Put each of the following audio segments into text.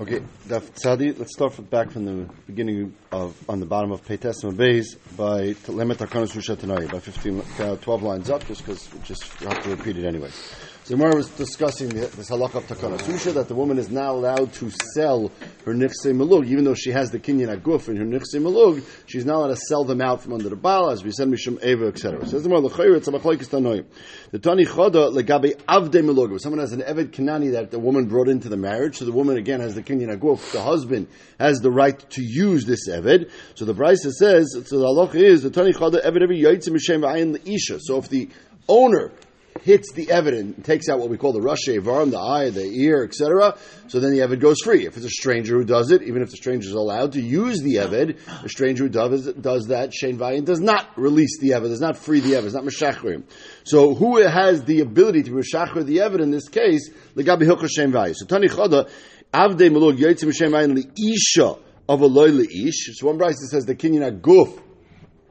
Okay, Daf Tzadi, let's start back from the beginning of, on the bottom of Peites Beis by Lemet HaKanos Rusha by 15, uh, 12 lines up, just because we just have to repeat it anyway. So Gemara was discussing the, this halakha of Takana Susha that the woman is not allowed to sell her nichse malug, even though she has the kinyan aguf in her nichse malug, she's not allowed to sell them out from under the baal, as we said, mishum eva, etc. Says the Gemara, it's a machlokes tanoim. The tani choda legabe avde malug. Someone has an eved kanani that the woman brought into the marriage, so the woman again has the kinyan aguf. The husband has the right to use this eved. So the Brisa says, so the halacha is the tani choda eved every yaitz mishem v'ayin isha. So if the owner hits the evidence, takes out what we call the rush arm, the eye, the ear, etc. So then the Evid goes free. If it's a stranger who does it, even if the stranger is allowed to use the Evid, the stranger who does, does that, Shane Vayan, does not release the Evid, does not free the Evid, does not Meshachrim. So who has the ability to Meshachrim the Evid in this case? Legabi Hilcha Shane Vayan. So Tani Choda, Avde Malog Yotzim Shem Vayan Isha of a Loy Ish. So one Bryce says the Kinyan Guf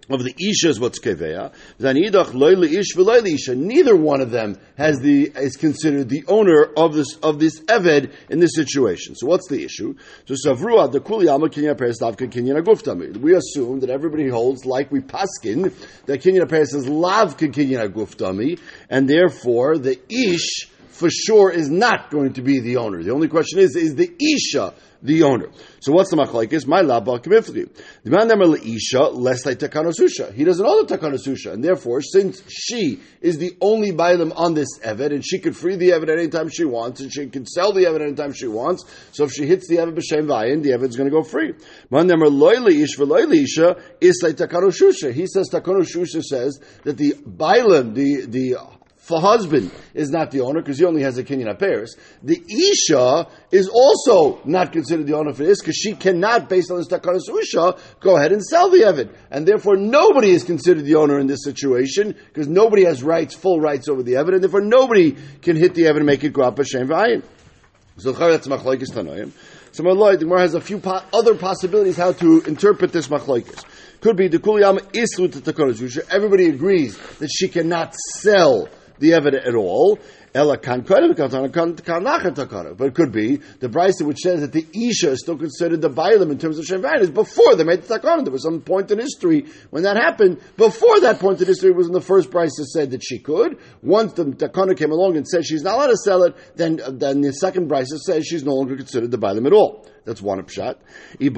of the isha is what's keveya. Zanidach loyle ish v'loyle isha. Neither one of them has the is considered the owner of this of this eved in this situation. So what's the issue? So savrua the kuliyama kinyan kinyan aguftami. We assume that everybody holds like we paskin that kinyan peres is lavka kinyan aguftami, and therefore the ish for sure is not going to be the owner. The only question is, is the Isha the owner? So what's the machlaikis? My laba k'mifli. The man nemer Isha less like takanosusha. He doesn't own the takanosusha, and therefore, since she is the only bailam on this evet, and she could free the evet at any time she wants, and she can sell the evet any time she wants. So if she hits the evet b'shem vayin, the evet is going to go free. Man nemer loyli ish v'loyli isha is like takanosusha. He says takanosusha says that the bailam, the the for husband is not the owner because he only has a kinyan pairs. The isha is also not considered the owner for this because she cannot, based on this takanas usha, go ahead and sell the evid, and therefore nobody is considered the owner in this situation because nobody has rights, full rights over the evid, and therefore nobody can hit the evid and make it go up a shem v'ayin. So that's machlokes tanoim. So Malay, the Gemara has a few po- other possibilities how to interpret this machlokes. Could be the kuliyama islu to takanas Everybody agrees that she cannot sell the evidence at all. Ella kan But it could be the brisa which says that the isha is still considered the bailam in terms of shem is before they made the takana. There was some point in history when that happened. Before that point in history was in the first brisa said that she could. Once the takana came along and said she's not allowed to sell it, then uh, then the second brisa says she's no longer considered the bailam at all. That's one pshat. We're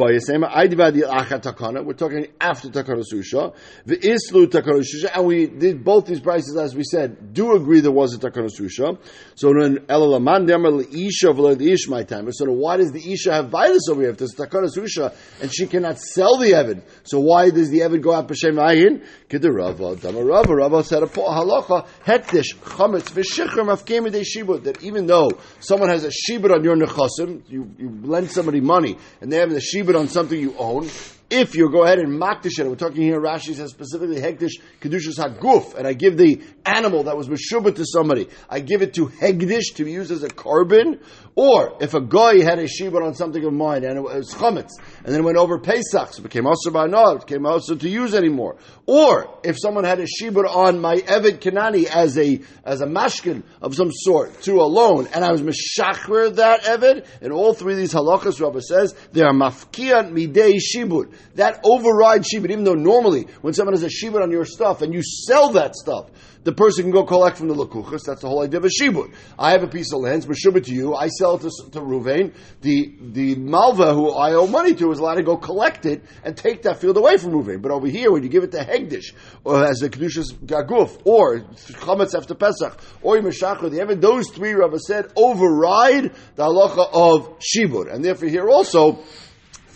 talking after takana susha. The islu takana susha, and we did both these brises as we said do agree there was a takana susha. So then elalaman demer isha ish my time. So why does the isha have vitus over here if there's takana susha and she cannot sell the evid? So why does the evid go out b'shem ayin? Rava dama Rava said a halacha hektish chametz v'shichr mafkem shibud that even though someone has a shibud on your nechasim, you, you lend somebody money. And they have the shibud on something you own, if you go ahead and makdish it, we're talking here, Rashi says specifically hektish kedushas haguf, and I give the animal that was meshubah to somebody, I give it to hegdish to be used as a korban, or if a guy had a shibud on something of mine and it was chametz, and then went over Pesach, so it became also by no, it became also to use anymore. Or if someone had a shibud on my Evid Kanani as a as a mashkin of some sort to a loan, and I was meshachwer that Evid, and all three of these halachas, Rabbi says they are mafkiyan midei shibud that overrides shibud, even though normally when someone has a shibud on your stuff and you sell that stuff, the person can go collect from the lakuchas. That's the whole idea of a shibud. I have a piece of land, meshubah to you. I sell it to, to Ruvain. The the malva who I owe money to is allowed to go collect it and take that field away from Ruvain. But over here, when you give it to Hegdish or as a kedushas gaguf or chametz after Pesach or Yemeshachar, the even those three Rava said override the halacha of shibud, and therefore here also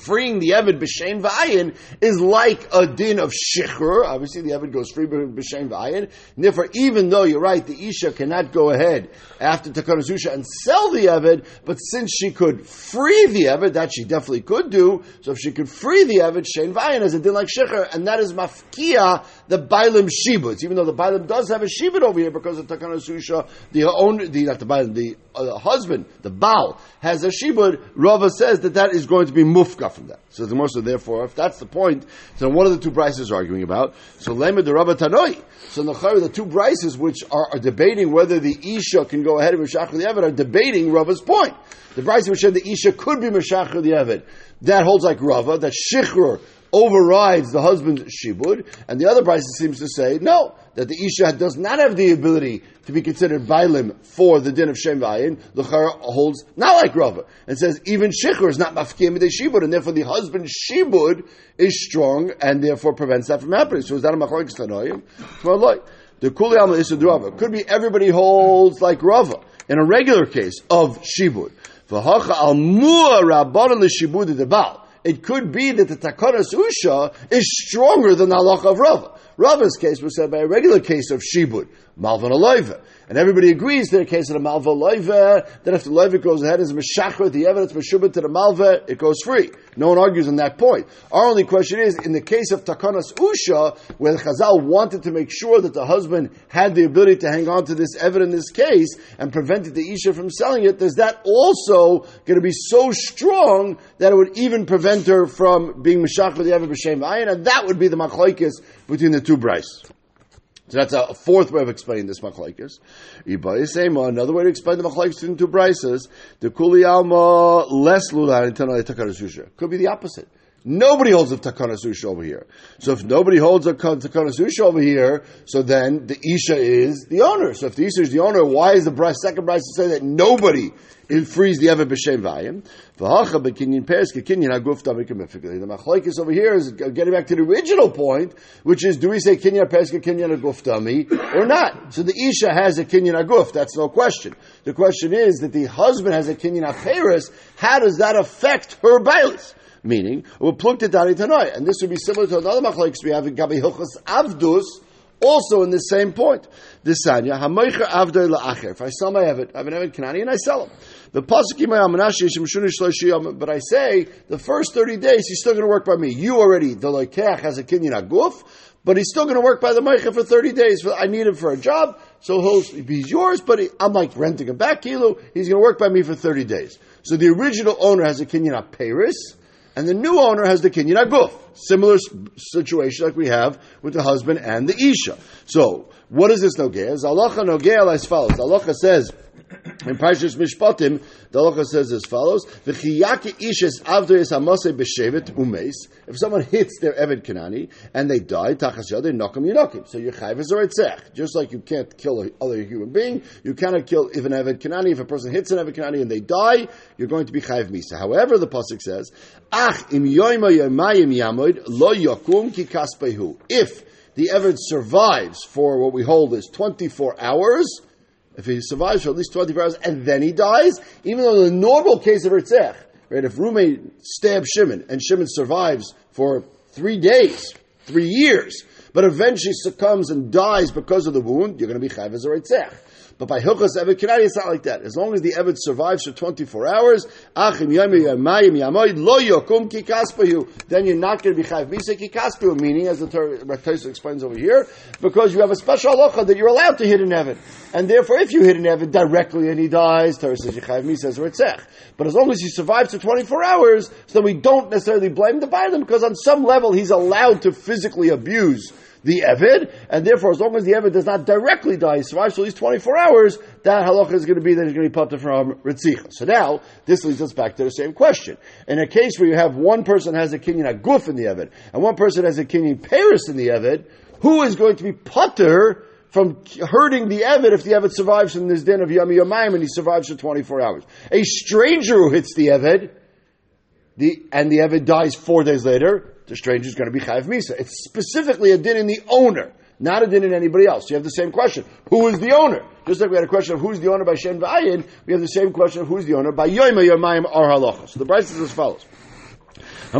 freeing the Evid b'shem v'ayin is like a din of shikhr. Obviously, the Evid goes free b'shem v'ayin. Therefore, even though you're right, the Isha cannot go ahead after Takana Zusha and sell the Evid, but since she could free the Evid, that she definitely could do, so if she could free the Evid, Shein v'ayin is a din like shikhr, and that is mafkia the Bailim Shibuds, even though the Bailim does have a Shibud over here because of Takana Susha, the owner, the, not the Bailim, the uh, husband, the Baal, has a Shibud, Rava says that that is going to be mufka from that. So the so therefore, if that's the point, so what are the two brises arguing about? So Lema the Rabba Tanoi. So the the two brises which are, are, debating whether the Isha can go ahead of Meshach the Evid are debating Rava's point. The brise which said the Isha could be Meshach the Evid, that holds like Rava, that Shichrur overrides the husband's shibud, and the other brise seems to say no, that the isha does not have the ability to be considered bailim for the din of shem vayin. The holds not like Rava and says even shikhr is not mafkim the shibud, and therefore the husband's shibud is strong and therefore prevents that from happening. So is that a machlokes tanoim? The kuli amal isud Rava could be everybody holds like Rava in a regular case of shibud. V'hacha al mu'ah rabbanon l'shibud the baal it could be that the Takanas Usha is stronger than the halacha of Rava. Rava's case was said by a regular case of Shibud, Malvan Aloiva. And everybody agrees that in the case of the Malva Aloiva, that if the Loiva goes ahead as Meshachar, the evidence Meshubah to the Malva, it goes free. No one argues on that point. Our only question is, in the case of Takanas Usha, where Chazal wanted to make sure that the husband had the ability to hang on to this evidence this case and prevented the Isha from selling it, is that also going to be so strong that it would even prevent her from being Meshachar the Evid B'Shem Ayin, and that would be the machlaikis between the two brises. So that's a fourth way of explaining this machlekes. Another way to explain the machlekes between two brises, the kuli alma less usual. could be the opposite. Nobody holds a takana susha over here. So if nobody holds a takana susha over here, so then the isha is the owner. So if the isha is the owner, why is the second bryce to say that nobody frees the ever b'shem vayim? V'hacha b'kinyin peres The machlekes over here is getting back to the original point, which is do we say kinyan peres k'kinyan haguf dami or not? So the isha has a kinyan haguf. That's no question. The question is that the husband has a kinyan peres. How does that affect her bailis? Meaning, and this would be similar to another machlekes we have in Gabi Hilchas Avdus, also in the same point. This Sanya, Hamoicha Avdoi La'acher. If I sell my Evid, I have an Evid Kanani and I sell him. The but I say the first thirty days he's still going to work by me. You already the loikeach has a kinyan aguf, but he's still going to work by the meicha for thirty days. I need him for a job, so he'll, he's yours. But he, I'm like renting him back kilo. He's going to work by me for thirty days. So the original owner has a kinyan Paris and the new owner has the kinyan aguf. Similar situation like we have with the husband and the isha. So, what is this nogea? Zalacha nogea as follows. Zalacha says, in Parshas Mishpatim, the halacha says as follows: "V'chiyake ishes avdoyes hamase b'shevet umes." If someone hits their eved kanani and they die, tachas yadir nokim yinokim. So your chayv is a Just like you can't kill another human being, you cannot kill an eved kanani. If a person hits an eved kanani and they die, you're going to be chayv misa. However, the pasuk says, "Ach im yoyma yomayim yamoid lo ki kaspehu." If the eved survives for what we hold is 24 hours, if he survives for at least 24 hours and then he dies, even though in the normal case of Ritzech, right, if Rumi stabs Shimon and Shimon survives for three days, three years, but eventually succumbs and dies because of the wound, you're going to be Chayv as a. But by Hilchas Evet Kinari, it's not like that. As long as the Evet survives for 24 hours, Achim Yamayim Lo Yokum then you're not going to be Chayv Misa Ki meaning, as the Torah explains over here, because you have a special halacha that you're allowed to hit an Evet. And therefore, if you hit an Evet directly and he dies, Torah says Chayv Misa as. But as long as he survives for 24 hours, so then we don't necessarily blame the Bailam, because on some level he's allowed to physically abuse the Evid, and therefore, as long as the Evid does not directly die, he survives for at least 24 hours, that halacha is going to be that he's going to be popped from Ritzicha. So now, this leads us back to the same question. In a case where you have one person has a kinyan aguf in the Evid, and one person has a kinyan paris in the Evid, who is going to be putter from hurting the Evid if the Evid survives in this den of Yami Yamayim and he survives for 24 hours? A stranger who hits the Evid, the, and the Evid dies four days later, the stranger is going to be chayiv misa. It's specifically a din in the owner, not a din in anybody else. You have the same question: Who is the owner? Just like we had a question of who's the owner by Shem V'ayin, we have the same question of who's the owner by Yoima Yomayim or Halacha. So the brise is as follows. He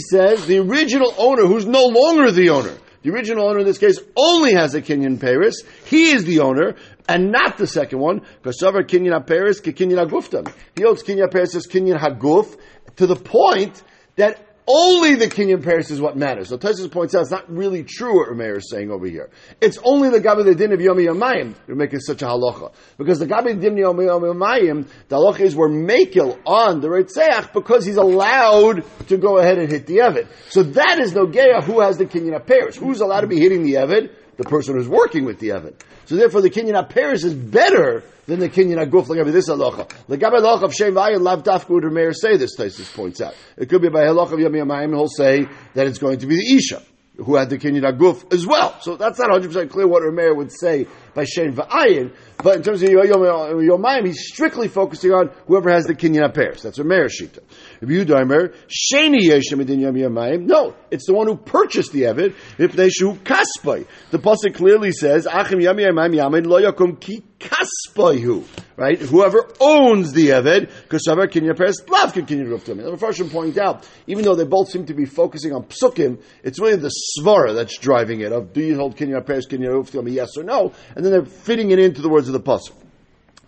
says the original owner, who's no longer the owner, The original owner in this case only has a Kenyan Paris. He is the owner, and not the second one. Because Savar Kenyan Paris, Kenyan Haguftam. He holds Kenyan Paris as Kenyan Haguf to the point that only the Kenyan Paris is what matters. So Tosfos points out it's not really true what Rameir is saying over here. It's only the Gabi the Din of Yomi Yomayim make it such a halacha. Because the Gabi the Din of Yomi Yomayim, the halacha is we're makil on the Reitzeach because he's allowed to go ahead and hit the Evid. So that is no Geya who has the Kenyan Paris. Who's allowed to be hitting the Evid? The person who's working with the Evid. So therefore the Kenyan Paris is better than the Kenyan Aguf Lagabi this halacha. Lagabi halacha of Shem Vayin Lav Dafka would say this, Taisus points out. It could be by halacha of Yom Yamayim, he'll say that it's going to be the Isha who had the Kenyan Aguf as well. So that's not 100% clear what Rameir would say by Shem Va'ayin, but in terms of Yom Yomayim, he's strictly focusing on whoever has the Kenyan Paris. That's Rameir Shita. If you Daimer, Sheni Yeshem Yom Yomayim, no, it's the one who purchased the Evid, if they shu Kaspai. The Pasuk clearly says, Achim Yom Yomayim Yamin Lo Yakum Ki Kaspayu, right? Whoever owns the Eved, Kosavar Kinyan Peres, Lav Kinyan Ruftim. And the Farshim point out, even though they both seem to be focusing on Psukim, it's really the Svara that's driving it, of do you hold Kinyan Peres, Kinyan Ruftim, yes or no, and then they're fitting it into the words of the Pasuk.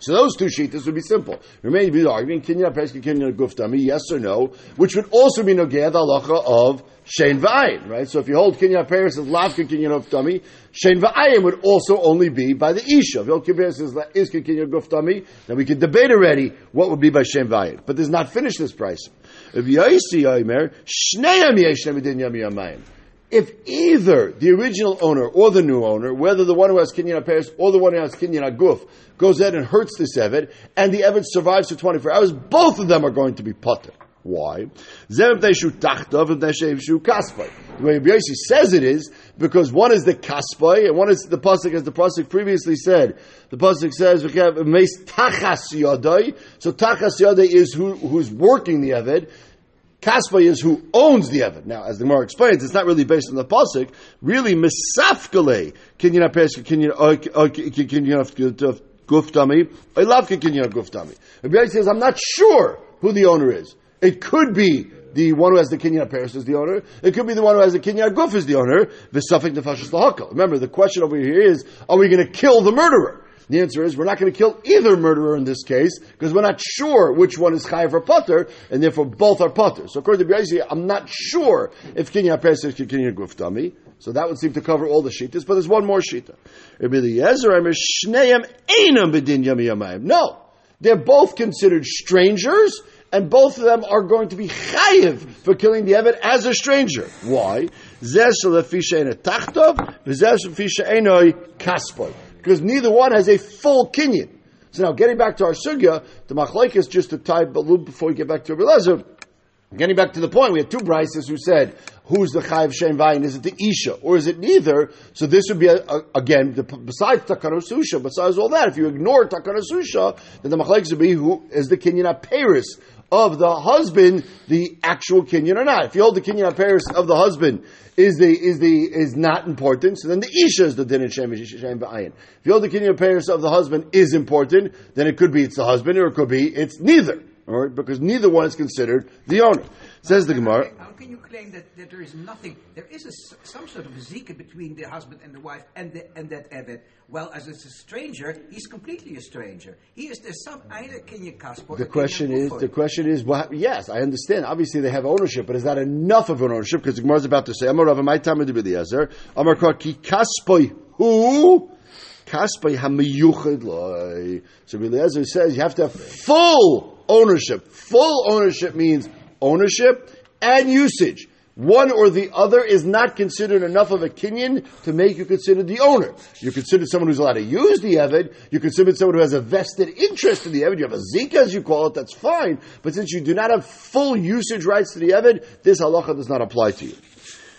So those two sheets would be simple. Remain to be arguing kinyan pesky kinyan guftami, yes or no, which would also be nogea the halacha of shein va'ayin, right? So if you hold kinyan peres as lavka kinyan guftami, shein va'ayin would also only be by the isha. If you hold as is kinyan guftami, then we can debate already what would be by shein va'ayin. But does not finish this brise. If yaisi yomer edin yam yamayim if either the original owner or the new owner, whether the one who has kinyan Paris or the one who has kinyan Aguf, goes ahead and hurts this Evid, and the Evid survives for 24 hours, both of them are going to be potter. Why? The way Yossi says it is because one is the kaspai and one is the pasuk, as the pasuk previously said. The pasuk says we have tachas yadai. So tachas yadai is who, who's working the eved, Kaspa is who owns the Evid. Now, as the Gemara explains, it's not really based on the Pasuk. Really, Misafkale, Kinyan Peres, Kinyan uh, uh, Guftami, I love Kinyan Guftami. Rabbi says, I'm not sure who the owner is. It could be the one who has the Kinyan Paris is the owner. It could be the one who has the Kinyan Guf is the owner. The suffix nefashis. Remember, the question over here is, are we going to kill the murderer? The answer is we're not going to kill either murderer in this case because we're not sure which one is chayiv or potter, and therefore both are potter. So according to Biyaisi, I'm not sure if kinyan peres is kinyan guftami. So that would seem to cover all the shitas, but there's one more shita. No, they're both considered strangers, and both of them are going to be chayiv for killing the Evid as a stranger. Why? Because neither one has a full kinyan. So now, getting back to our sugya, the machlaik is just to tie a little before we get back to Rabbi Getting back to the point, we had two brises who said, who's the chayiv shem vayin? Is it the isha or is it neither? So this would be a, a, again the, besides takanasusha, besides all that. If you ignore takanasusha, then the machlaik would be who is the kinyan Paris of the husband the actual kinyan or not. If you hold the kinyan Paris of the husband is the is the is not important. So then the isha is the din and shem ba'ayin. If you hold the kinyan paris of the husband is important, then it could be it's the husband or it could be it's neither. All right, because neither one is considered the owner. Says the Gemara. How can you claim that, that there is nothing? There is a, some sort of zika between the husband and the wife and the, and that Eved. Well, as it's a stranger, he's completely a stranger. He is the some either Kenya Kasper. The question is, the question is, well, yes, I understand. Obviously, they have ownership, but is that enough of an ownership? Because the Gemara is about to say, "Amar Rav, my time to be the Ezer. Amar Ki Kaspoi who." Kaspay hamiyuchad loy. So Eliezer says you have to have full ownership. Full ownership means ownership and usage. One or the other is not considered enough of a kinyan to make you considered the owner. You're considered someone who's allowed to use the Evid. You're considered someone who has a vested interest in the Evid. You have a Zika, as you call it, that's fine. But since you do not have full usage rights to the Evid, this halacha does not apply to you.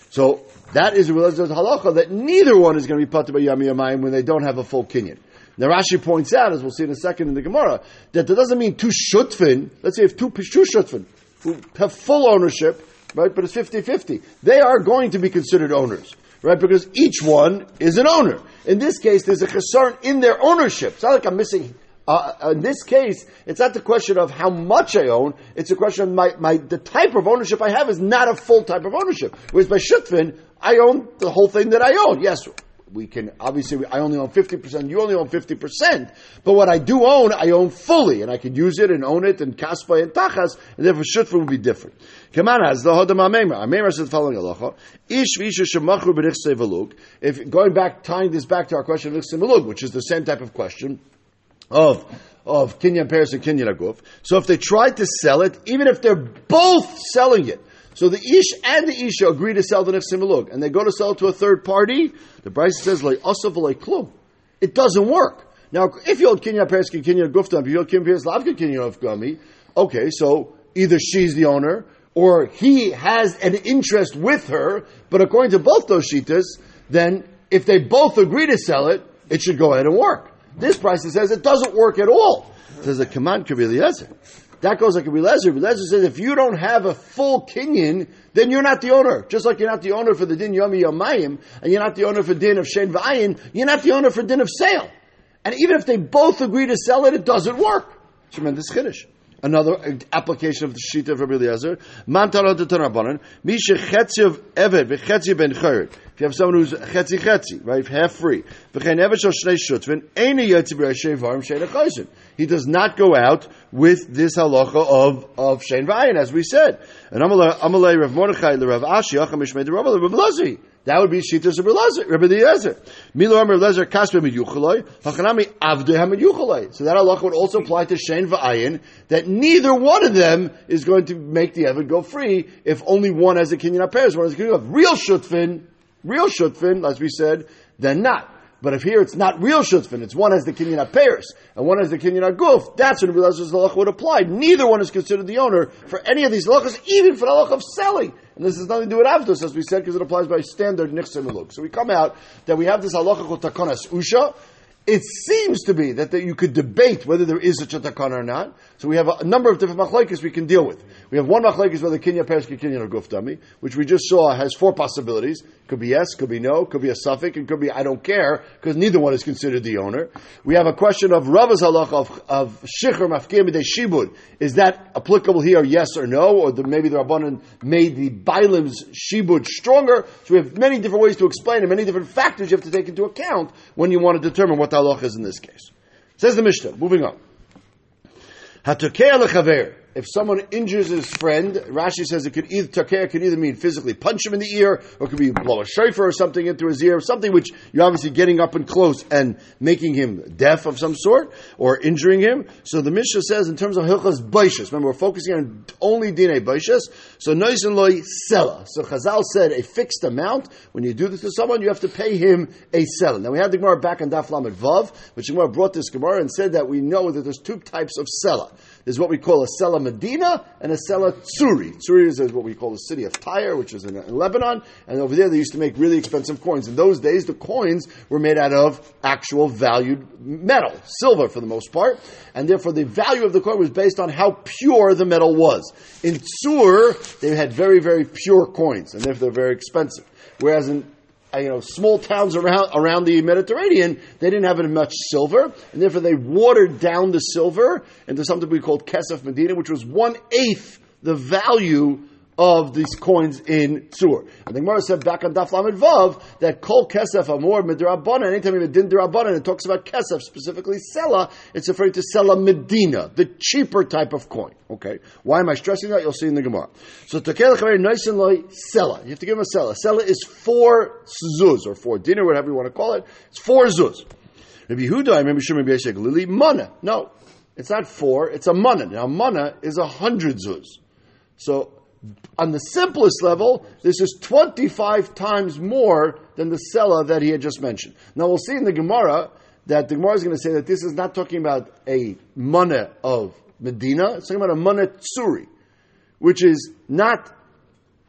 So that is a halacha that neither one is going to be put by Yami Yamayim when they don't have a full kinyan. Now Rashi points out, as we'll see in a second in the Gemara, that that doesn't mean two shutfin. Let's say if two, two shutfin who have full ownership, right, but it's 50-50, they are going to be considered owners. Right, because each one is an owner. In this case, there's a concern in their ownership. It's not like I'm missing uh, in this case, it's not the question of how much I own. It's a question of my, my the type of ownership I have is not a full type of ownership. Whereas by Shutfin, I own the whole thing that I own. Yes, we can obviously I only own fifty percent, you only own fifty percent. But what I do own, I own fully, and I can use it and own it and kaspa and tachas, and therefore shutfur will be different. Kaman has the hodam amemer. Amemer says the following halacha: Ish visha shemachru b'nichse velug. If going back, tying this back to our question of velug, which is the same type of question of of kinyan Paris and kinyan aguf. So if they tried to sell it, even if they're both selling it. So the Ish and the Isha agree to sell the Nefsim Elug, and they go to sell it to a third party. The Bryce says, like Asav klum. It doesn't work. Now, if you hold Kinyan Persky, Kinyan Guftam, if you hold Kinyan Pers Lavka, Kinyan Gumi, okay, so either she's the owner, or he has an interest with her, but according to both those shitas, then if they both agree to sell it, it should go ahead and work. This brise says it doesn't work at all. It says the command could be the answer. That goes like a Lezer. Lezer says if you don't have a full kinyan, then you're not the owner. Just like you're not the owner for the din yomi yomayim, and you're not the owner for din of shen v'ayin, you're not the owner for din of sale. And even if they both agree to sell it, it doesn't work. Tremendous chiddush. Another uh, application of the sheet of Rabbi Eliezer. Ben. If you have someone who's chetzi chetzi, right, half free. Shein he does not go out with this halacha of, of Shein Vayin, as we said. And Amalei Rav Mordechai, Rav Ashi, Acham the Rav Lazi. That would be Shitas of Rabbi Eliezer. Milo Amr Lezer Kaspe Mid Yuchaloi, Hachanami Avdei Hamid Yuchaloi. So that halacha would also apply to Shein Va'ayin, that neither one of them is going to make the Evid go free if only one has a Kinyan Pairs, one has a Kinyan Real Shutfin, real Shutfin, as we said, then not. But if here it's not real shutfin, it's one has the kinyan pairs and one has the kinyan guf, that's when Rabbi Lezer's halach would apply. Neither one is considered the owner for any of these halachas, even for the halach of selling. And this has nothing to do with avdus, as we said, because it applies by standard nichsim So we come out that we have this halacha called takonas usha, it seems to be that, that you could debate whether there is such a takana or not. So we have a, number of different machlekes we can deal with. We have one machlekes whether kinya perski kinya or guftami, which we just saw has four possibilities. Could be yes, could be no, could be a suffix, and could be I don't care, because neither one is considered the owner. We have a question of Rava's halach of, of shichur mafkir shibud. Is that applicable here, yes or no? Or the, maybe the Rabbanan made the Bailim's shibud stronger. So we have many different ways to explain and many different factors you have to take into account when you want to determine what the halach is in this case. Says the Mishnah, moving on. Hatokeh lechaver. If someone injures his friend, Rashi says it could either takea could either mean physically punch him in the ear, or it could be blow a shofar or something into his ear, something which you're obviously getting up and close and making him deaf of some sort, or injuring him. So the Mishnah says in terms of hilchas baishas, remember we're focusing on only dine baishas, so noisin loy sela. So Chazal said a fixed amount, when you do this to someone, you have to pay him a sela. Now we had the Gemara back on Daf Lamed Vav, which Gemara brought this Gemara and said that we know that there's two types of sela. There's what we call a Sela Medina and a Sela Tsuri. Tsuri is what we call the city of Tyre, which is in, in, Lebanon, and over there they used to make really expensive coins. In those days, the coins were made out of actual valued metal, silver for the most part, and therefore the value of the coin was based on how pure the metal was. In Tsur, they had very, very pure coins, and therefore they're very expensive. Whereas in Uh, you know, small towns around around the Mediterranean, they didn't have much silver, and therefore they watered down the silver into something we called kesef medina, which was one eighth the value of these coins in Tzur. And the Gemara said back on Daf Lamed Vav that Kol Kesef Amor Midrabanan, anytime you Din Dirabanan, it talks about Kesef, specifically Sela, it's referring to Sela Medina, the cheaper type of coin. Okay. Why am I stressing that? You'll see in the Gemara. So Tekel Chaver nice and loy Sela. You have to give him a Sela. Sela is four zuz, or four dinner, whatever you want to call it. It's four zuz. Rabbi Huda, I remember Shimon B'Yeshek Lili, mana. No. It's not four, it's a mana. Now, mana is a hundred zuz. So, on the simplest level, this is 25 times more than the Sela that he had just mentioned. Now we'll see in the Gemara that the Gemara is going to say that this is not talking about a mana of Medina, it's talking about a mana tsuri, which is not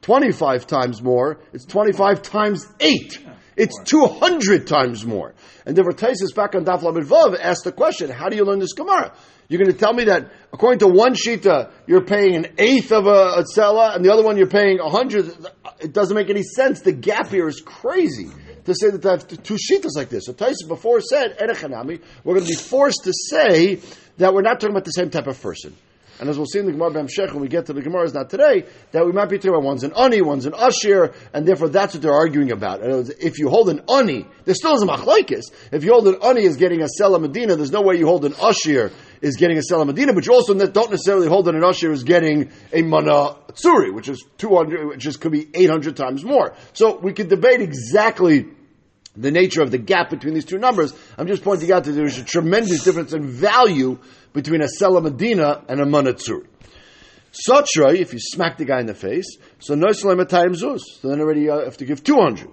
25 times more, it's 25 times 8. It's 200 times more. And therefore, Taisus back on Daf Lamed Vav asked the question, how do you learn this Gemara? You're going to tell me that according to one shita, you're paying an eighth of a, a sela, and the other one you're paying a hundred. It doesn't make any sense. The gap here is crazy to say that they have two shitas like this. So Tyson before said, Erechanami, we're going to be forced to say that we're not talking about the same type of person. And as we'll see in the Gemara B'Hamshech when we get to the Gemara, is not today, that we might be talking about one's an ani, one's an ashir, and therefore that's what they're arguing about. And if you hold an ani, there still is a machlaikis. If you hold an ani as getting a sela medina, there's no way you hold an ashir is getting a sela medina, but you also don't necessarily hold that an ashir is getting a mana tsuri, which is 200, which is, could be 800 times more. So we could debate exactly the nature of the gap between these two numbers. I'm just pointing out that there's a tremendous difference in value between a Sela Medina and a Manatsuri. Sotra, if you smack the guy in the face, so no time zuz. So then already you have to give 200.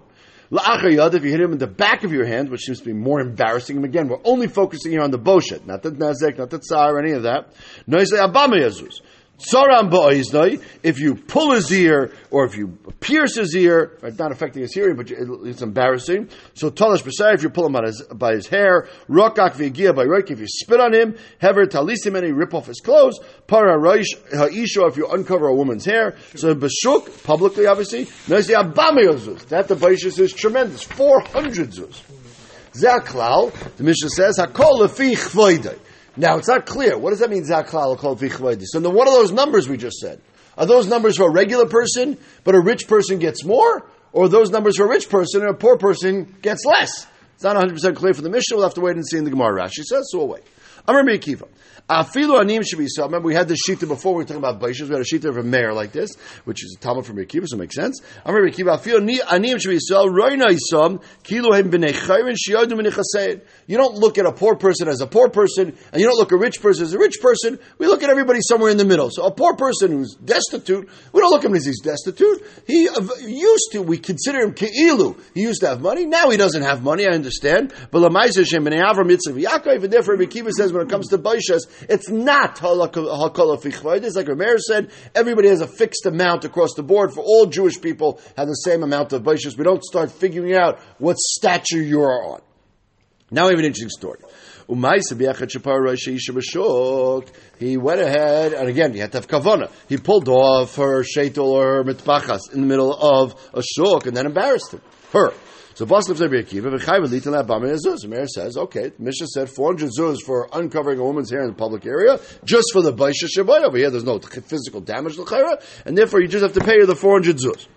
La'achar if you hit him in the back of your hand, which seems to be more embarrassing. And again, we're only focusing here on the boshet, not the nazek, not the tsar, any of that. Noisle abama yazuz. Tsaram ba'oiznoi, if you pull his ear or if you pierce his ear, not affecting his hearing, but it's embarrassing. So talish b'sai, if you pull him by his, by his hair, rokak v'gia by roik, if you spit on him, hever talisim, and rip off his clothes, para roish ha'isho, if you uncover a woman's hair. So b'shuk, publicly obviously, noisi abamiyozuz. That the baishis is tremendous, 400 zuz. Zaklal, the Mishnah says, hakol lefi chvoidai. Now, it's not clear. What does that mean, Zaklal Vichvaidis? So, one of those numbers we just said? Are those numbers for a regular person, but a rich person gets more? Or those numbers for a rich person and a poor person gets less? It's not 100% clear for the Mishnah. We'll have to wait and see in the Gemara. Rashi says, so we'll wait. Amr Akiva. Afilu anim should be so. Remember, we had this shita before. We were talking about baishas. We had a shita of a mayor like this, which is a Talmud from Rekiva, so it makes sense. I'm Rekiva. Afilu anim should be so. Roina isam kilo hem b'nei chayrin shiyodim b'nei You don't look at a poor person as a poor person, and you don't look at a rich person as a rich person. We look at everybody somewhere in the middle. So a poor person who's destitute, we don't look at him as he's destitute. He uh, used to. We consider him keilu. He used to have money. Now he doesn't have money. I understand. But lamaisa shem b'nei avram mitzvah Yaakov. And therefore, Rekiva says when it comes to baishas, it's not hakala fichvayd. It's like Rameir said, everybody has a fixed amount across the board. For all Jewish people have the same amount of baishas. We don't start figuring out what stature you are on. Now we have an interesting story. He went ahead, and again, you had to have kavana. He pulled off her shaitel or her mitpachas in the middle of a shuk and then embarrassed. Her. So Baslav Rabbi Akiva, v'chayv litan abamin zuz. mayor says, okay, Mishnah said 400 zuz for uncovering a woman's hair in the public area, just for the baisha shabai over here. There's no physical damage to chayra, and therefore you just have to pay her the 400 zuz.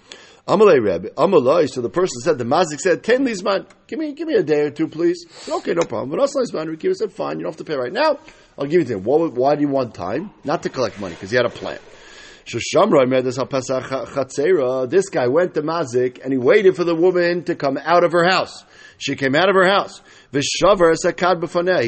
Amalei Rabbi, Amalei. So the person said, the mazik said, ten lizman, give me, give me a day or two, please. Said, okay, no problem. But Aslan Lizman, Rabbi Akiva said, fine, you don't have to pay right now. I'll give you the why, why do you want time? Not to collect money, because he had a plan. This guy went to Mazik and he waited for the woman to come out of her house. She came out of her house. He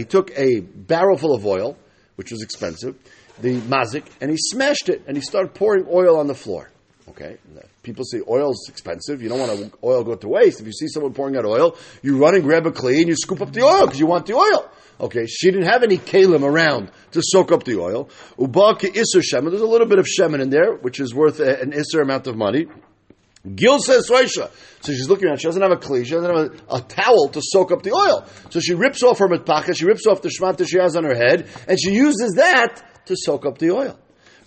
took a barrel full of oil, which was expensive, the Mazik, and he smashed it and he started pouring oil on the floor. Okay, people say oil is expensive. You don't want oil go to waste. If you see someone pouring out oil, you run and grab a clay and you scoop up the oil because you want the oil. Okay, she didn't have any kalim around to soak up the oil. Uba isser shemen. There's a little bit of shemen in there, which is worth an isser amount of money. Gil says Swaisha. So she's looking around. She doesn't have a kli. She doesn't have a, a, towel to soak up the oil. So she rips off her mitpacha. She rips off the shmata she has on her head, and she uses that to soak up the oil.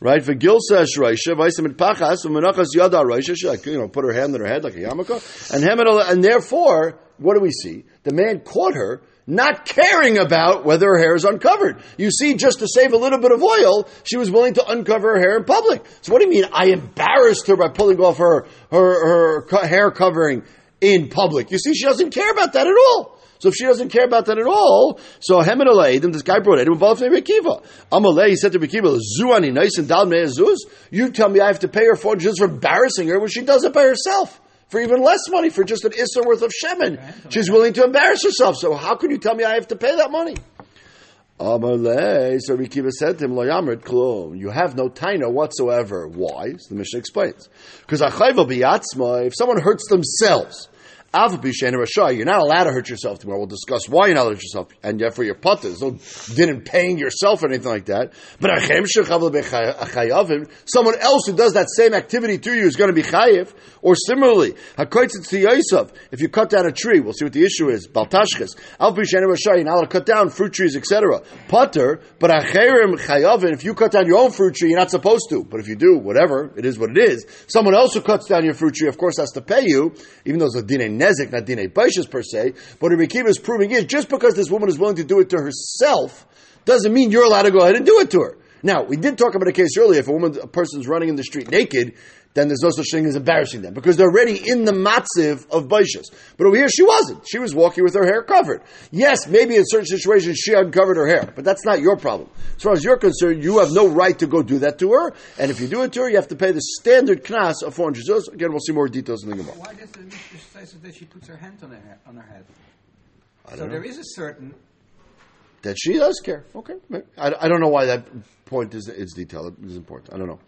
Right? For Gil says Shraisha, Vaisa mitpachas, umenachas yada Raisha. She like you know put her hand on her head like a yarmulke, and and therefore what do we see? The man caught her not caring about whether her hair is uncovered. You see, just to save a little bit of oil, she was willing to uncover her hair in public. So what do you mean? I embarrassed her by pulling off her, her, her hair covering in public. You see, she doesn't care about that at all. So if she doesn't care about that at all, so Hemed Aleidim, this guy brought it, involved in Rekiva. Amalei, he said to Rekiva, Zuani, nice and dal zuz. You tell me I have to pay her for just for embarrassing her when she does it by herself for even less money for just an Issa worth of Shemin. She's willing to embarrass herself. So how can you tell me I have to pay that money? So Rikiva said to him, You have no taina whatsoever. Why? So the Mishnah explains. Because if someone hurts themselves, you're not allowed to hurt yourself tomorrow. We'll discuss why you're not allowed to hurt yourself. And for your putters, no didn't paying yourself or anything like that. But someone else who does that same activity to you is going to be chayiv. Or similarly, if you cut down a tree, we'll see what the issue is. Baltashkes. You're not allowed to cut down fruit trees, etc. Putter, but if you cut down your own fruit tree, you're not supposed to. But if you do, whatever, it is what it is. Someone else who cuts down your fruit tree, of course, has to pay you, even though it's a din nezek, not dine baishas per se. But Rabbi Akiva is proving is just because this woman is willing to do it to herself doesn't mean you're allowed to go ahead and do it to her. Now, we did talk about a case earlier. If a woman, a person's running in the street naked, then there's no such thing as embarrassing them because they're already in the matziv of baishas. But over here, she wasn't. She was walking with her hair covered. Yes, maybe in certain situations she uncovered her hair, but that's not your problem. As far as you're concerned, you have no right to go do that to her. And if you do it to her, you have to pay the standard knas of 400 zuz. Again, we'll see more details in the Gemara. Why does the Mishnah say that she puts her hand on her, he- on her head? I So don't know. there is a certain That she does care. Okay. I, I don't know why that point is, is detailed. It is important. I don't know.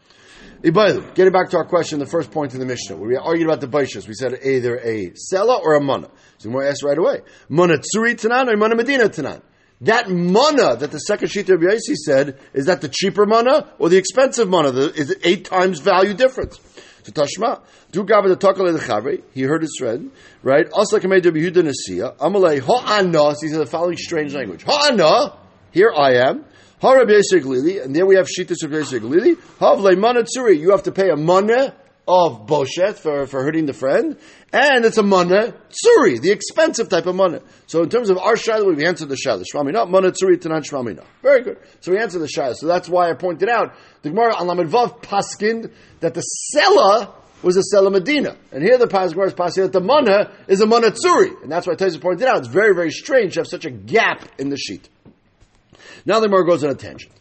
Ibaylu, getting back to our question, the first point in the Mishnah, where we argued about the Baishas. We said either a Sela or a Mana. So we're asked right away. Mana Tsuri Tanan or Mana Medina Tanan? That mana that the second sheet of Yaisi said, is that the cheaper mana or the expensive mana? The, is it eight times value difference? So Tashma, do gaba the takale the. He heard his friend, right? Also, kamei de behuda nasiya. Amalei ha'ana. These are the following strange language. Ha'ana. Here I am. Harab Yesek Lili, and there we have Shitas of Yesek Lili. Havle mana. You have to pay a mana of boshet for, for hurting the friend, and it's a mana tsuri, the expensive type of mana. So in terms of our shaila, we answered the shaila. Shramina, mana tsuri tanan shramina. Very good. So we answered the shaila. So that's why I pointed out the Gemara on Lamed Vav paskind that the seller was a sella medina, and here the Gemara is passing that the mana is a mana tsuri, and that's why Taisa pointed out it's very very strange to have such a gap in the sheet. Now the Gemara goes on a tangent.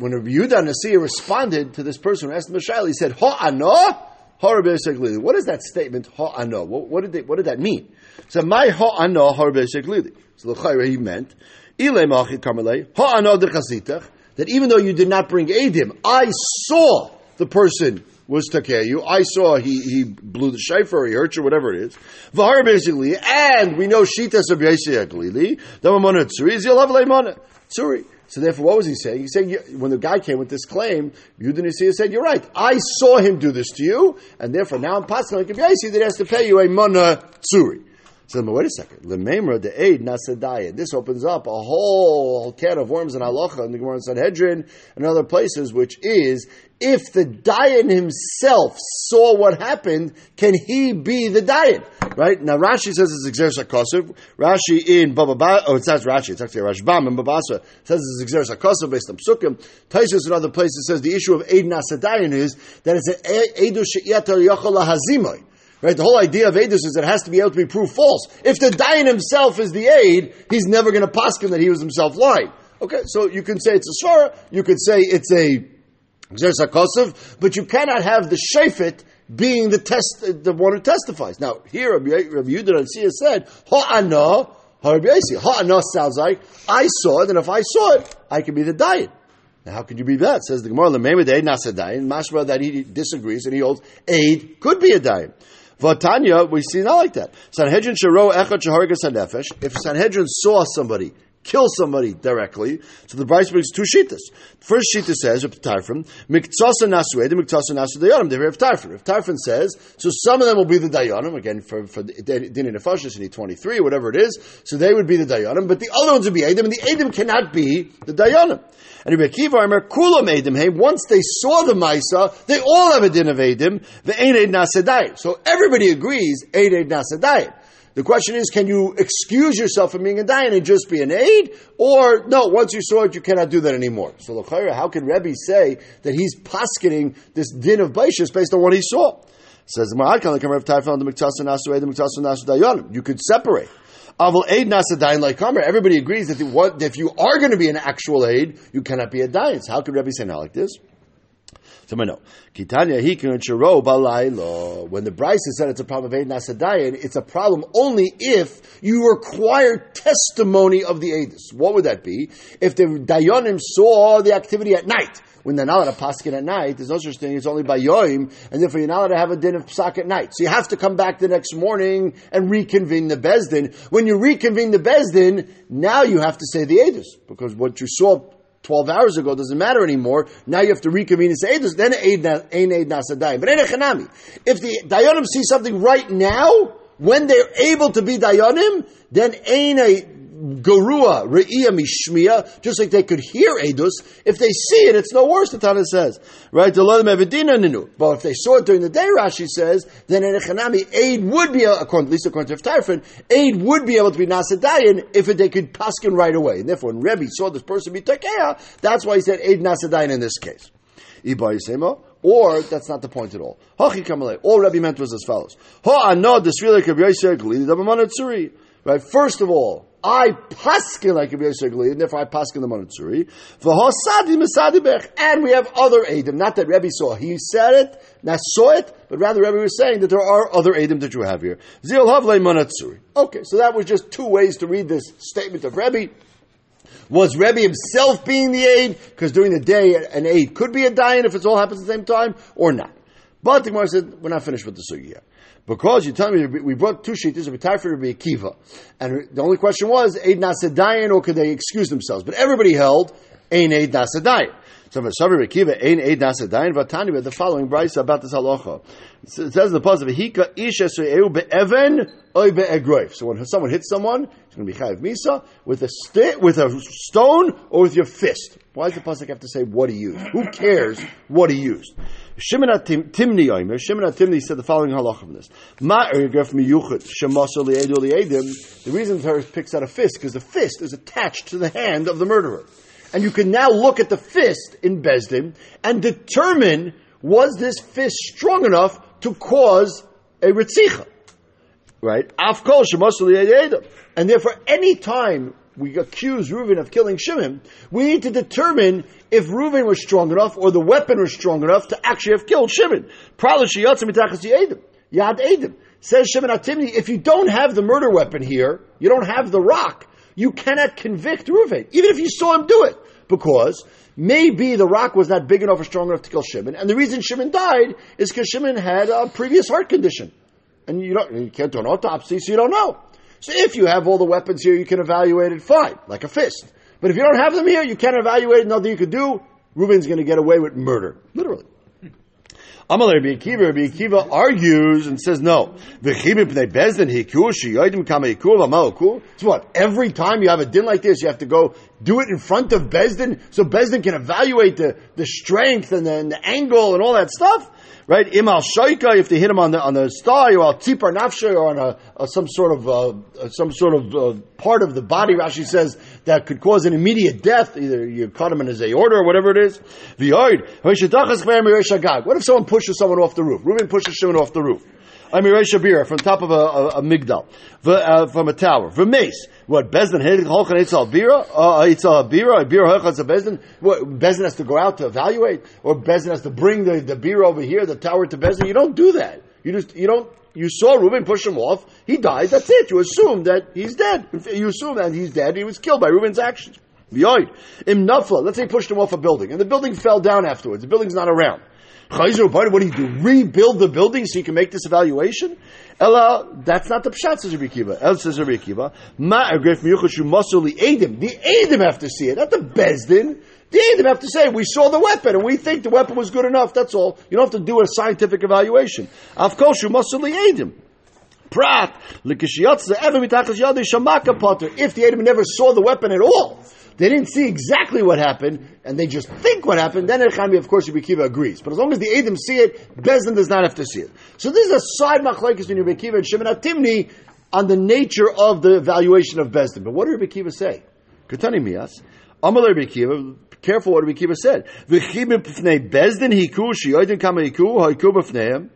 When Rabbi Yehuda Nasiya responded to this person who asked shaila, he said, "Ha'ana." What is that statement? Ha'ana. What, what did they, what did that mean? So my ha'ana harbe sheklili. So the he meant ile machit karmelei ha'ana dechasitach. That even though you did not bring edim, I saw the person was takeh you. I saw he, he blew the shofar, he hurt you, whatever it is. V'har basically, and we know shitas of Yosei Galili. Damamana tsuri is yalavle mana tsuri. So therefore, what was he saying? He's saying when the guy came with this claim, Yudinisia said, "You're right. I saw him do this to you, and therefore now I'm passing like Yaisi that he has to pay you a mana tsuri." So wait a second. Lememra the aid nasadaya. This opens up a whole can of worms in halacha in the Gemara in Sanhedrin and other places, which is if the Dayan himself saw what happened, can he be the Dayan? Right now, Rashi says it's kosev. Rashi in Baba Ba, oh, it's not Rashi. It's actually Rashbam and Babasa says it's kosev based on Sukkim. Taisus in other places says the issue of aid nasadayan is that it's an edu she'yatar yachol hazimoy. Right? The whole idea of Edus is it has to be able to be proved false. If the Dayan himself is the aid, he's never going to paskin that he was himself lying. Okay, so you can say it's a svara, you could say it's a Xersa Kosov, but you cannot have the Shafit being the test, the one who testifies. Now, here Rabbi Yehuda and Sia said, Ha'ana, Ha'ana sounds like, I saw it, and if I saw it, I can be the Dayan. Now, how could you be that? Says the Gemara, Lemema Deid Nasa Dayan, Mashma that he disagrees, and he holds aid could be a Dayan. Vatanya, we see not like that. Sanhedrin sharo echad shahargas hanefesh. If Sanhedrin saw somebody kill somebody directly, so the Bryce brings two shitas. First shita says, Rav Tarfon, miktsasa nasued, miktsasa nasu dayanim. They Rav Tarfon. Rav Tarfon says, so some of them will be the dayanim, again, for, for the Dini Nefashis in 23, whatever it is, so they would be the dayanim, but the other ones would be Adam, and the Adam cannot be the dayanim. And Rabbi Akiva Omer, kulam Adam, hey, once they saw the Maisa, they all have a din of Adam, the Ein Eid Nasadayim. So everybody agrees, Eid Eid Nasadayim. The question is, can you excuse yourself from being a dayan and just be an aid? Or, no, once you saw it, you cannot do that anymore. So, how can Rebbe say that he's paskening this din of Baishas based on what he saw? Says, you could separate. Aval aid nasa like Kamer. Everybody agrees that, if you are going to be an actual aid, you cannot be a dayan. So how could Rebbe say not like this? So I know. Kitanya. When the Bryce said it's a problem of Eid Nasadayan, it's a problem only if you require testimony of the Eidus. What would that be? If the Dayanim saw the activity at night, when they're not allowed to paskin at night, there's no such thing, it's only by yoim, and therefore you're not allowed to have a din of psak at night. So you have to come back the next morning and reconvene the Bezdin. When you reconvene the Bezdin, now you have to say the Eidus, because what you saw 12 hours ago doesn't matter anymore. Now you have to reconvene and say, Eidus, then Eid Nasadayim. But Chanami. If the Dayanim see something right now, when they're able to be Dayanim, then Ein garua re'iyah mishmiya, just like they could hear edus. If they see it, it's no worse. The Tana says, right? But if they saw it during the day, Rashi says, then in a chanami, aid would be, according, at least according to Tarfin, aid would be able to be nasadayin if they could paskin right away. And therefore, when Rebbe saw this person be takeya, that's why he said aid nasadayin in this case. Or that's not the point at all. All Rebbe meant was as follows. Right. First of all, I paskin like Rabbi Yosef and therefore I paskin the monatsuri. V'hosadi misadibech, and we have other edim. Not that Rebbe saw; he said it, not saw it, but rather Rebbe was saying that there are other edim that you have here. Zil havle monatsuri. Okay, so that was just two ways to read this statement of Rebbe. Was Rebbe himself being the aid? Because during the day, an aid could be a dayan if it all happens at the same time, or not. But the Gemara said, we're not finished with the sugi yet. Because you tell me we brought two sheets of Rabbi for Rabbi Akiva, and the only question was Eid Nasadayan or could they excuse themselves? But everybody held Ein Eid Nasadayan. So Rabbi Akiva Ein Eid Nasadayan Vatani with the following brisa about this halacha. It says the positive Hika Ish Esreu beEven Oy beEgroif. So when someone hits someone, it's going to be Chayiv Misa with a stick, with a stone, or with your fist. Why does the pasuk have to say what he used? Who cares what he used? Shimon Timni Oimer. Shimon Timni said the following halacha from this. The reason the Torah picks out a fist because the fist is attached to the hand of the murderer, and you can now look at the fist in Besdin and determine was this fist strong enough to cause a ritzicha, right? Afkol and therefore, any time we accuse Reuven of killing Shimon, we need to determine if Reuven was strong enough or the weapon was strong enough to actually have killed Shimon. Yad Edim. Says Shimon Atimni, if you don't have the murder weapon here, you don't have the rock, you cannot convict Reuven, even if you saw him do it. Because maybe the rock was not big enough or strong enough to kill Shimon, and the reason Shimon died is because Shimon had a previous heart condition. And you don't, you can't do an autopsy, so you don't know. So if you have all the weapons here, you can evaluate it fine, like a fist. But if you don't have them here, you can't evaluate it, nothing you could do. Reuben's going to get away with murder. Literally. Amalei Rabbi Akiva, Rabbi Akiva argues and says no. So what? Every time you have a din like this, you have to go do it in front of Bezdin, so Bezdin can evaluate the, the strength and the, and the angle and all that stuff right? Imal shaika, if they hit him on the on the sty, or tzipar nafshe, or on a, a, some sort of uh, some sort of uh, part of the body. Rashi says that could cause an immediate death. Either you cut him in his aorta or whatever it is. What if someone pushes someone off the roof? Reuben pushes someone off the roof. I mean, Shabira from top of a, a, a migdal, v, uh, from a tower. mace. What Bezdin hit Holchan Eitzal Bira? Uh, Eitzal Bira, Bira Holchan Bezdin. What Bezdin has to go out to evaluate, or Bezdin has to bring the the Bira over here, the tower to Bezdin. You don't do that. You just you don't. You saw Reuben push him off. He died. That's it. You assume that he's dead. You assume that he's dead. He was killed by Reuben's actions. Im Nafla. Let's say he pushed him off a building, and the building fell down afterwards. The building's not around. Chayzer what do you do? Rebuild the building so you can make this evaluation? Ella, that's not the pshat, says Rabbi Kiva. El says Rabbi Kiva. Ma agrif miyuchashu masuli edim. The edim have to see it, not the bezdin. The edim have to say, we saw the weapon and we think the weapon was good enough, that's all. You don't have to do a scientific evaluation. Avkoshu masuli edim. Prat, likishiyatza, ever mitachas yadi shamaka potter. If the edim never saw the weapon at all, they didn't see exactly what happened, and they just think what happened, then Echami, of course, Rabbi Kiva agrees. But as long as the Edom see it, Bezdin does not have to see it. So this is a side machlekes between Rabbi Kiva and Shimon Atimni on the nature of the evaluation of Bezdin. But what did Rabbi Kiva say? Katani Mias, Amal Rabbi Kiva, careful what Rabbi Kiva said. Bezdin hiku, shiyoidin kama hiku, haiku b'fneim.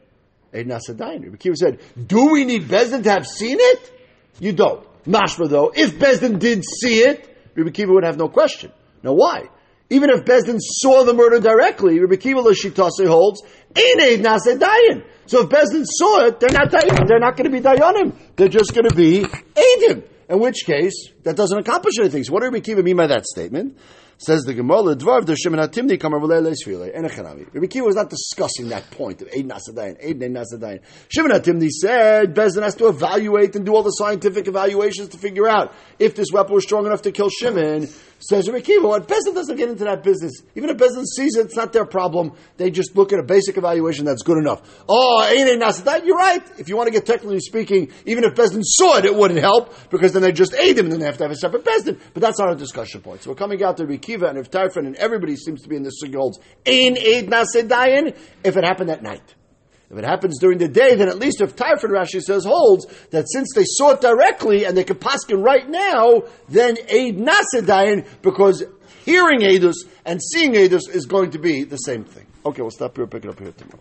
Rabbi Kiva said, do we need Bezdin to have seen it? You don't. Mashma though, if Bezdin did see it, Rabbi Kiva would have no question. Now why? Even if Bezdin saw the murder directly, Rabbi Kiva Lashitase holds, aid nase dayan. So if Bezdin saw it, they're not dayan. They're not going to be dayanim. They're just going to be aidim. In which case, that doesn't accomplish anything. So what do Rabbi Kiva mean by that statement? Says the Gemara, Dvarv the Shimon Hatimni kamar v'leil enechanami. Rabbi Kiva was not discussing that point of Eid Nasadayin, Eid Nei Nasadayin. Shimon Hatimni said Bezdin has to evaluate and do all the scientific evaluations to figure out if this weapon was strong enough to kill Shimon. Says Rabbi Kiva, what Bezdin doesn't get into that business. Even if Bezdin sees it, it's not their problem. They just look at a basic evaluation that's good enough. Oh, ain't it nasadat? You're right. If you want to get technically speaking, even if Bezdin saw it, it wouldn't help because then they just aidim and then they have to have a separate Bezdin. But that's not a discussion point. So we're coming out to Rabbi Kiva and if Tarfon and everybody seems to be in this sugi holds ain aid if it happened at night. If it happens during the day, then at least if Tarfon Rashi says holds that since they saw it directly and they can paskin right now, then aid nasadayin because hearing Eidus and seeing Eidus is going to be the same thing. Okay, we'll stop here, pick it up here tomorrow.